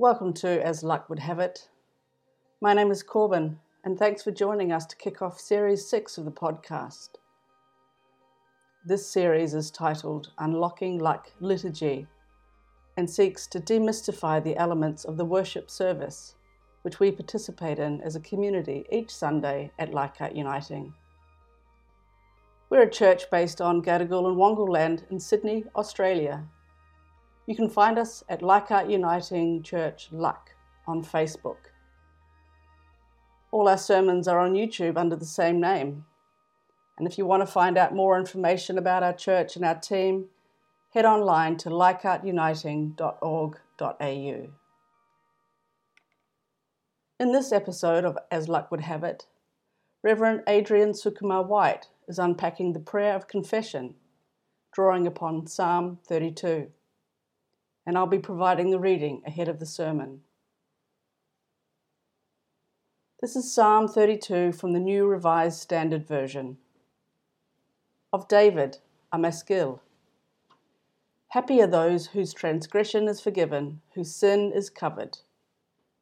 Welcome to As Luck Would Have It. My name is Corbin, and thanks for joining us to kick off Series 6 of the podcast. This series is titled Unlocking LUC Liturgy and seeks to demystify the elements of the worship service, which we participate in as a community each Sunday at Leichhardt Uniting. We're a church based on Gadigal and Wangal land in Sydney, Australia. You can find us at Leichhardt Uniting Church LUC on Facebook. All our sermons are on YouTube under the same name. And if you want to find out more information about our church and our team, head online to leichhardtuniting.org.au. In this episode of As Luck Would Have It, Reverend Adrian Sukumar-White is unpacking the prayer of confession, drawing upon Psalm 32. And I'll be providing the reading ahead of the sermon. This is Psalm 32 from the New Revised Standard Version. Of David, a maskil. Happy are those whose transgression is forgiven, whose sin is covered.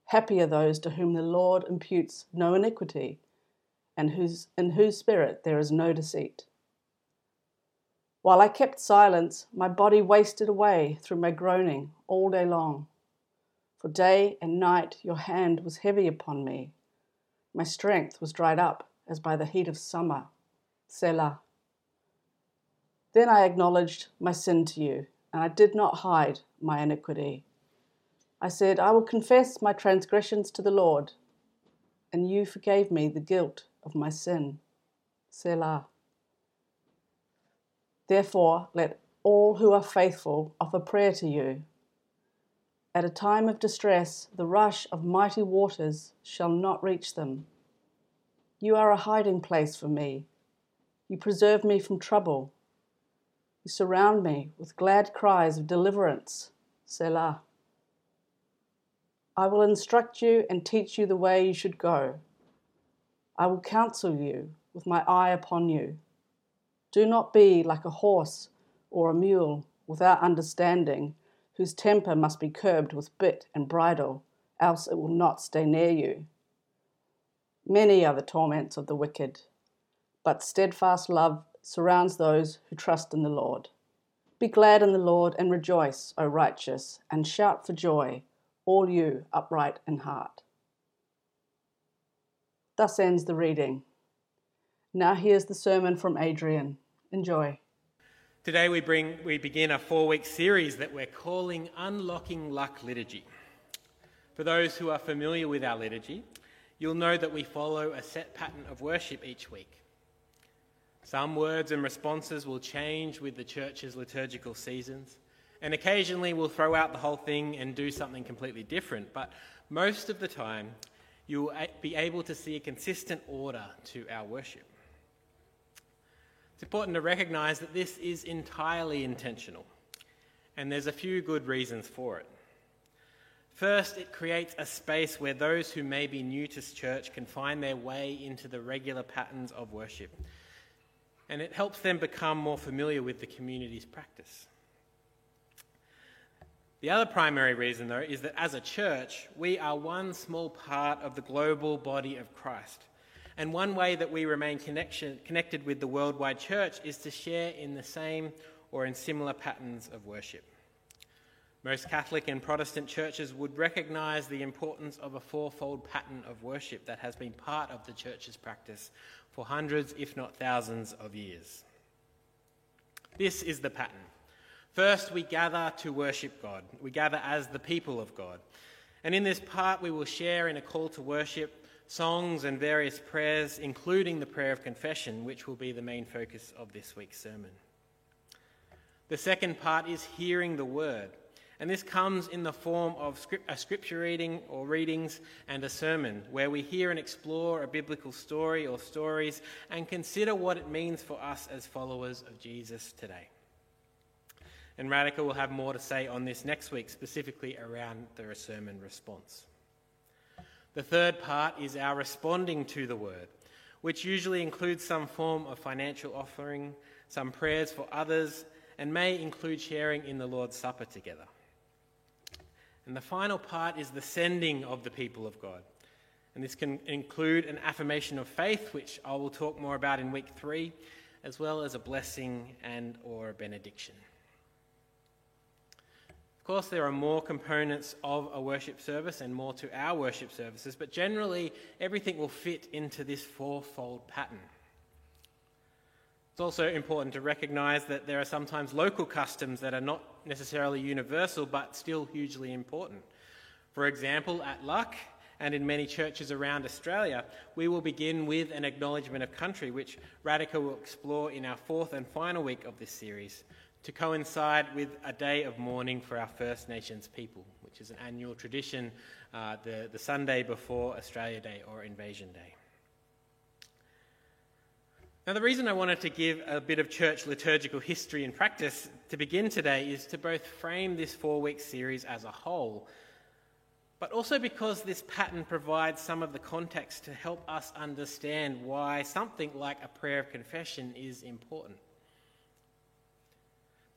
Happy are those to whom the Lord imputes no iniquity, and whose, in whose spirit there is no deceit. While I kept silence, my body wasted away through my groaning all day long. For day and night your hand was heavy upon me. My strength was dried up as by the heat of summer. Selah. Then I acknowledged my sin to you and I did not hide my iniquity. I said, I will confess my transgressions to the Lord, and you forgave me the guilt of my sin. Selah. Therefore, let all who are faithful offer prayer to you. At a time of distress, the rush of mighty waters shall not reach them. You are a hiding place for me. You preserve me from trouble. You surround me with glad cries of deliverance. Selah. I will instruct you and teach you the way you should go. I will counsel you with my eye upon you. Do not be like a horse or a mule without understanding, whose temper must be curbed with bit and bridle, else it will not stay near you. Many are the torments of the wicked, but steadfast love surrounds those who trust in the Lord. Be glad in the Lord and rejoice, O righteous, and shout for joy, all you upright in heart. Thus ends the reading. Now here's the sermon from Adrian. Enjoy. Today we bring we begin a four-week series that we're calling Unlocking LUC Liturgy. For those who are familiar with our liturgy, you'll know that we follow a set pattern of worship each week. Some words and responses will change with the church's liturgical seasons, and occasionally we'll throw out the whole thing and do something completely different, but most of the time you'll be able to see a consistent order to our worship. It's important to recognize that this is entirely intentional, and there's a few good reasons for it. First, it creates a space where those who may be new to church can find their way into the regular patterns of worship and it helps them become more familiar with the community's practice. The other primary reason, though, is that as a church, we are one small part of the global body of Christ. And one way that we remain connection, connected with the worldwide church is to share in the same or in similar patterns of worship. Most Catholic and Protestant churches would recognize the importance of a fourfold pattern of worship that has been part of the church's practice for hundreds, if not thousands, of years. This is the pattern. First, we gather to worship God. We gather as the people of God. And in this part, we will share in a call to worship songs and various prayers, including the prayer of confession, which will be the main focus of this week's sermon. The second part is hearing the word. And this comes in the form of a scripture reading or readings and a sermon, where we hear and explore a biblical story or stories and consider what it means for us as followers of Jesus today. And Radhika will have more to say on this next week, specifically around the sermon response. The third part is our responding to the word, which usually includes some form of financial offering, some prayers for others, and may include sharing in the Lord's Supper together. And the final part is the sending of the people of God. And this can include an affirmation of faith, which I will talk more about in week three, as well as a blessing and or a benediction. Of course, there are more components of a worship service and more to our worship services, but generally everything will fit into this fourfold pattern. It's also important to recognize that there are sometimes local customs that are not necessarily universal but still hugely important. For example, at LUC and in many churches around Australia, we will begin with an acknowledgement of country, which Radhika will explore in our fourth and final week of this series, to coincide with a day of mourning for our First Nations people, which is an annual tradition, uh, the, the Sunday before Australia Day or Invasion Day. Now, the reason I wanted to give a bit of church liturgical history and practice to begin today is to both frame this four week series as a whole, but also because this pattern provides some of the context to help us understand why something like a prayer of confession is important.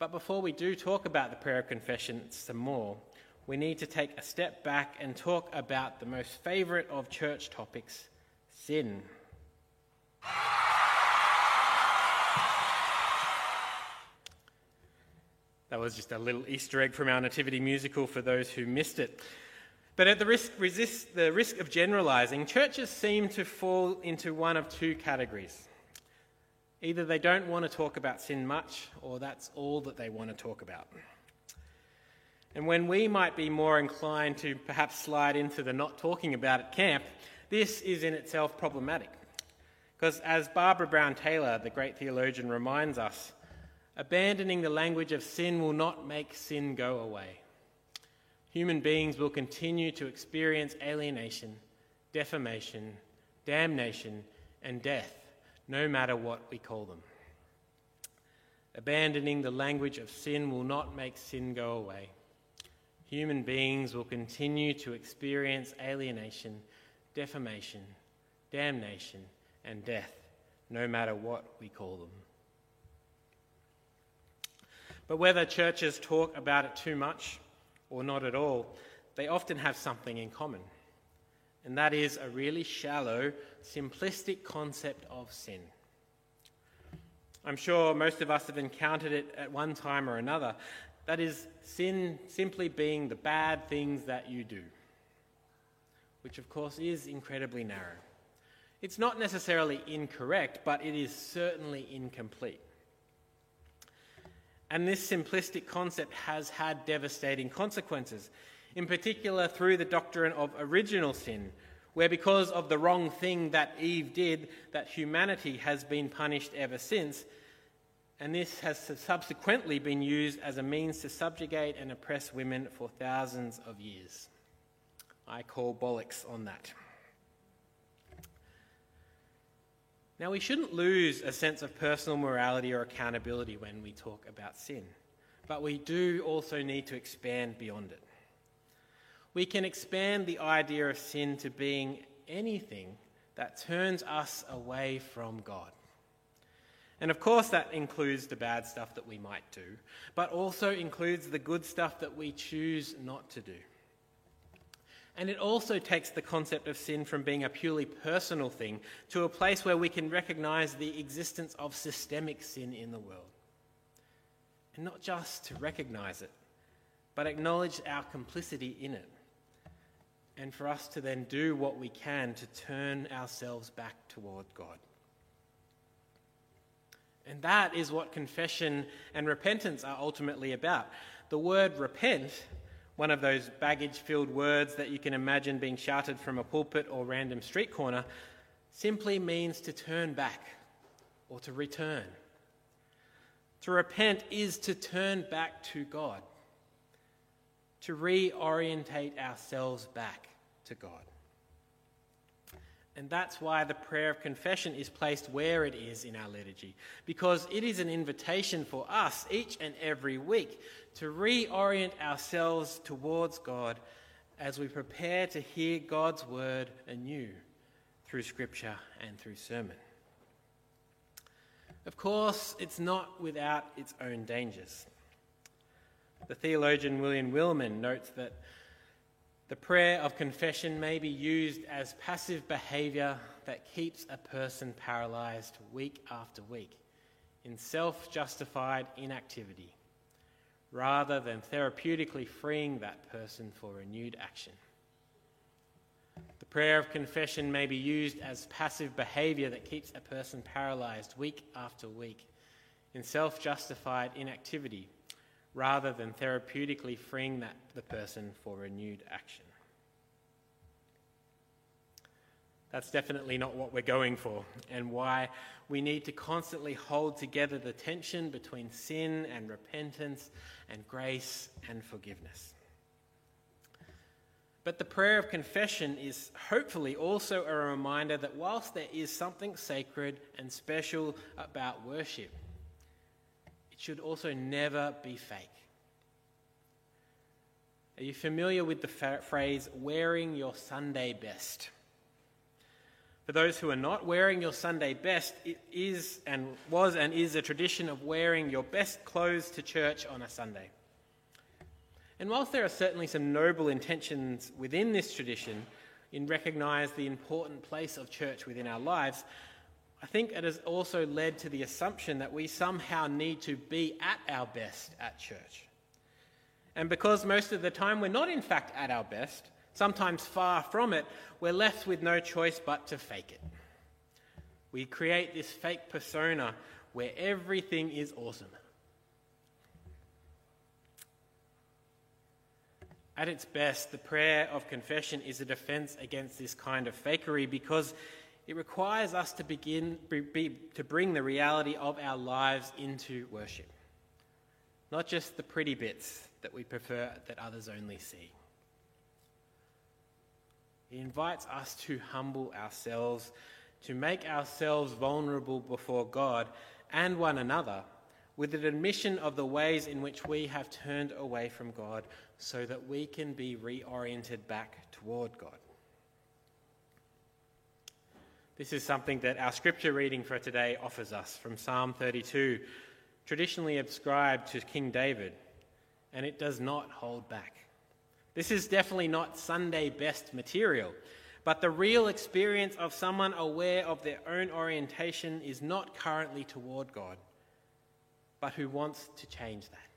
But before we do talk about the prayer of confession some more, we need to take a step back and talk about the most favourite of church topics sin. That was just a little Easter egg from our Nativity musical for those who missed it. But at the risk, resist, the risk of generalising, churches seem to fall into one of two categories. Either they don't want to talk about sin much, or that's all that they want to talk about. And when we might be more inclined to perhaps slide into the not talking about it camp, this is in itself problematic. Because as Barbara Brown Taylor, the great theologian, reminds us, Abandoning the language of sin will not make sin go away. Human beings will continue to experience alienation, defamation, damnation, and death, no matter what we call them. Abandoning the language of sin will not make sin go away. Human beings will continue to experience alienation, defamation, damnation, and death, no matter what we call them. But whether churches talk about it too much or not at all, they often have something in common. And that is a really shallow, simplistic concept of sin. I'm sure most of us have encountered it at one time or another. That is, sin simply being the bad things that you do, which of course is incredibly narrow. It's not necessarily incorrect, but it is certainly incomplete. And this simplistic concept has had devastating consequences, in particular through the doctrine of original sin, where because of the wrong thing that Eve did, that humanity has been punished ever since. And this has subsequently been used as a means to subjugate and oppress women for thousands of years. I call bollocks on that. Now, we shouldn't lose a sense of personal morality or accountability when we talk about sin, but we do also need to expand beyond it. We can expand the idea of sin to being anything that turns us away from God. And of course, that includes the bad stuff that we might do, but also includes the good stuff that we choose not to do. And it also takes the concept of sin from being a purely personal thing to a place where we can recognize the existence of systemic sin in the world. And not just to recognize it, but acknowledge our complicity in it. And for us to then do what we can to turn ourselves back toward God. And that is what confession and repentance are ultimately about. The word repent one of those baggage filled words that you can imagine being shouted from a pulpit or random street corner, simply means to turn back or to return. To repent is to turn back to God, to reorientate ourselves back to God. And that's why the prayer of confession is placed where it is in our liturgy, because it is an invitation for us each and every week to reorient ourselves towards God as we prepare to hear God's word anew through Scripture and through sermon. Of course, it's not without its own dangers. The theologian William Willimon notes that The prayer of confession may be used as passive behaviour that keeps a person paralysed week after week in self justified inactivity, rather than therapeutically freeing that person for renewed action. The prayer of confession may be used as passive behaviour that keeps a person paralysed week after week in self justified inactivity rather than therapeutically freeing that, the person for renewed action. That's definitely not what we're going for, and why we need to constantly hold together the tension between sin and repentance and grace and forgiveness. But the prayer of confession is hopefully also a reminder that whilst there is something sacred and special about worship, should also never be fake. Are you familiar with the phrase wearing your Sunday best? For those who are not, wearing your Sunday best it is and was and is a tradition of wearing your best clothes to church on a Sunday. And whilst there are certainly some noble intentions within this tradition in recognise the important place of church within our lives, I think it has also led to the assumption that we somehow need to be at our best at church. And because most of the time we're not, in fact, at our best, sometimes far from it, we're left with no choice but to fake it. We create this fake persona where everything is awesome. At its best, the prayer of confession is a defense against this kind of fakery because it requires us to begin be, to bring the reality of our lives into worship. Not just the pretty bits that we prefer that others only see. It invites us to humble ourselves, to make ourselves vulnerable before God and one another, with an admission of the ways in which we have turned away from God so that we can be reoriented back toward God. This is something that our scripture reading for today offers us from Psalm 32, traditionally ascribed to King David, and it does not hold back. This is definitely not Sunday best material, but the real experience of someone aware of their own orientation is not currently toward God, but who wants to change that.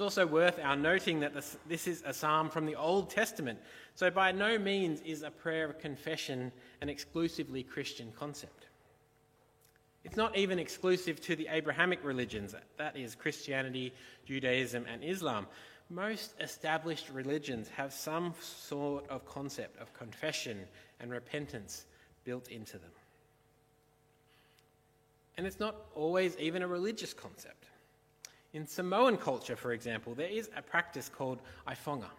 It's also worth our noting that this, this, is a psalm from the Old Testament, so by no means is a prayer of confession an exclusively Christian concept. It's not even exclusive to the Abrahamic religions, that is, Christianity, Judaism, and Islam. Most established religions have some sort of concept of confession and repentance built into them. And it's not always even a religious concept. In Samoan culture, for example, there is a practice called ifoga,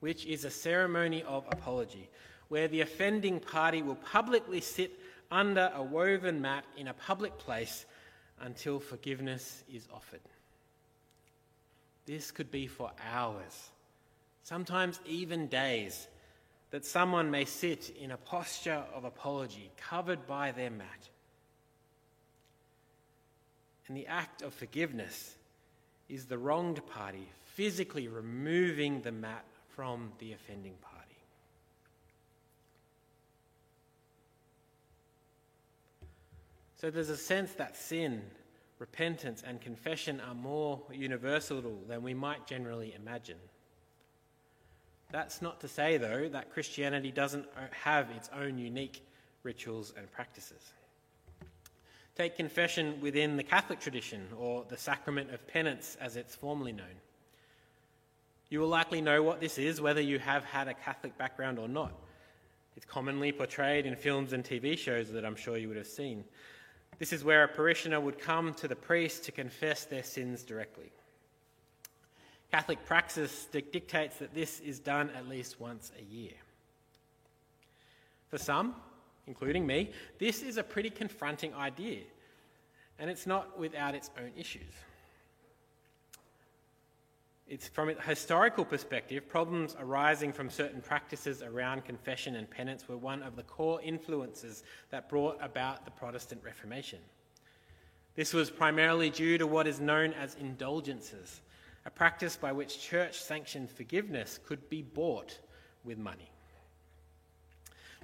which is a ceremony of apology, where the offending party will publicly sit under a woven mat in a public place until forgiveness is offered. This could be for hours, sometimes even days, that someone may sit in a posture of apology, covered by their mat. And the act of forgiveness is the wronged party physically removing the mat from the offending party. So there's a sense that sin, repentance, and confession are more universal than we might generally imagine. That's not to say, though, that Christianity doesn't have its own unique rituals and practices. Take confession within the Catholic tradition, or the sacrament of penance as it's formally known. You will likely know what this is, whether you have had a Catholic background or not. It's commonly portrayed in films and TV shows that I'm sure you would have seen. This is where a parishioner would come to the priest to confess their sins directly. Catholic praxis dictates that this is done at least once a year. For some, including me, this is a pretty confronting idea, and it's not without its own issues. It's from a historical perspective, problems arising from certain practices around confession and penance were one of the core influences that brought about the Protestant Reformation. This was primarily due to what is known as indulgences, a practice by which church sanctioned forgiveness could be bought with money.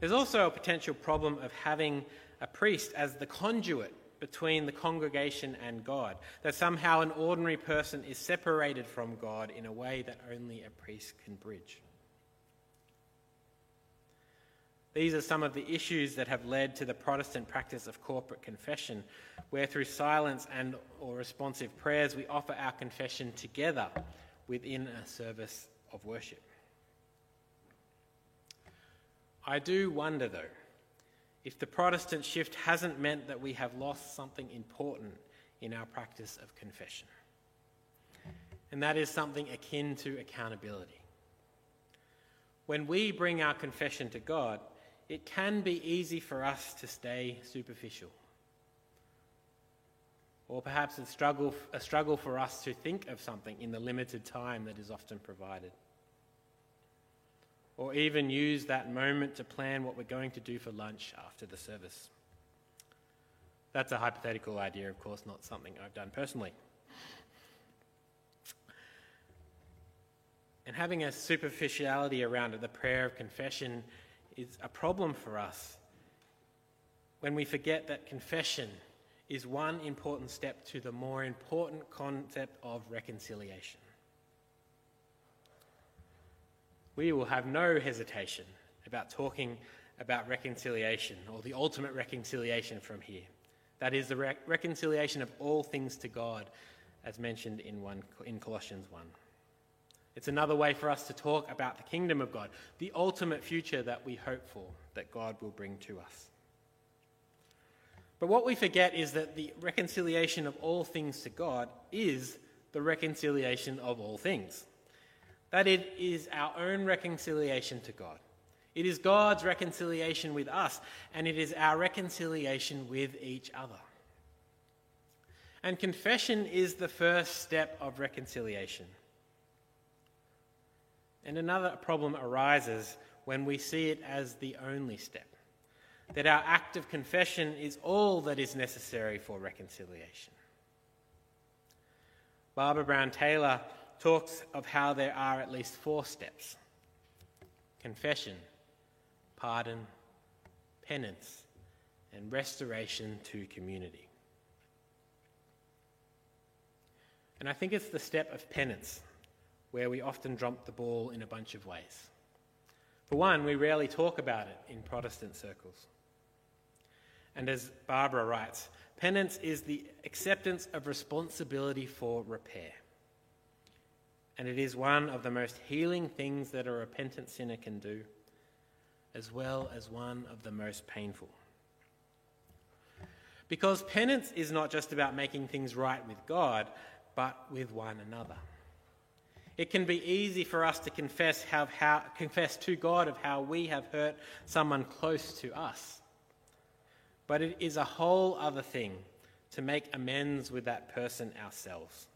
There's also a potential problem of having a priest as the conduit between the congregation and God, that somehow an ordinary person is separated from God in a way that only a priest can bridge. These are some of the issues that have led to the Protestant practice of corporate confession, where through silence and or responsive prayers we offer our confession together within a service of worship. I do wonder though if the Protestant shift hasn't meant that we have lost something important in our practice of confession. And that is something akin to accountability. When we bring our confession to God, it can be easy for us to stay superficial. Or perhaps a struggle, a struggle for us to think of something in the limited time that is often provided. Or even use that moment to plan what we're going to do for lunch after the service. That's a hypothetical idea, of course, not something I've done personally. And having a superficiality around it, the prayer of confession is a problem for us when we forget that confession is one important step to the more important concept of reconciliation. We will have no hesitation about talking about reconciliation or the ultimate reconciliation from here. That is the re- reconciliation of all things to God, as mentioned in, one, in Colossians 1. It's another way for us to talk about the kingdom of God, the ultimate future that we hope for, that God will bring to us. But what we forget is that the reconciliation of all things to God is the reconciliation of all things. That it is our own reconciliation to God. It is God's reconciliation with us, and it is our reconciliation with each other. And confession is the first step of reconciliation. And another problem arises when we see it as the only step that our act of confession is all that is necessary for reconciliation. Barbara Brown Taylor talks of how there are at least four steps confession, pardon, penance, and restoration to community. And I think it's the step of penance where we often drop the ball in a bunch of ways. For one, we rarely talk about it in Protestant circles. And as Barbara writes, penance is the acceptance of responsibility for repair. And it is one of the most healing things that a repentant sinner can do, as well as one of the most painful. Because penance is not just about making things right with God, but with one another. It can be easy for us to confess, how, how, confess to God of how we have hurt someone close to us. But it is a whole other thing to make amends with that person ourselves.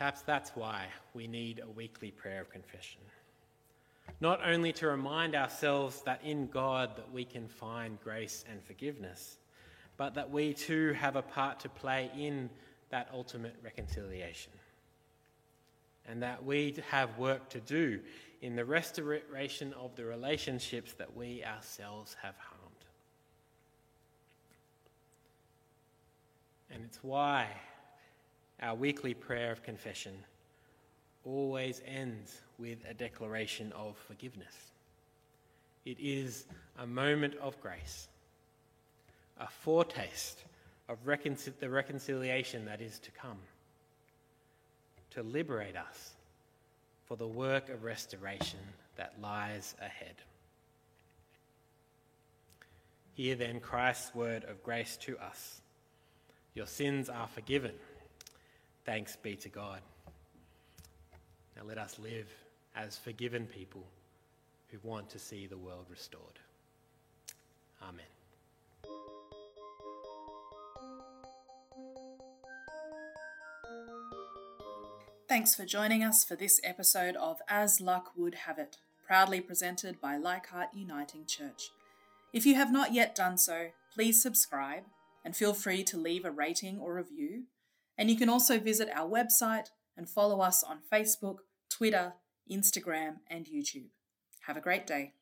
Perhaps that's why we need a weekly prayer of confession. Not only to remind ourselves that in God that we can find grace and forgiveness, but that we too have a part to play in that ultimate reconciliation. And that we have work to do in the restoration of the relationships that we ourselves have harmed. And it's why our weekly prayer of confession always ends with a declaration of forgiveness. It is a moment of grace, a foretaste of the reconciliation that is to come, to liberate us for the work of restoration that lies ahead. Hear then Christ's word of grace to us. Your sins are forgiven. Thanks be to God. Now let us live as forgiven people who want to see the world restored. Amen. Thanks for joining us for this episode of As Luck Would Have It, proudly presented by Leichhardt Uniting Church. If you have not yet done so, please subscribe and feel free to leave a rating or review. And you can also visit our website and follow us on Facebook, Twitter, Instagram, and YouTube. Have a great day.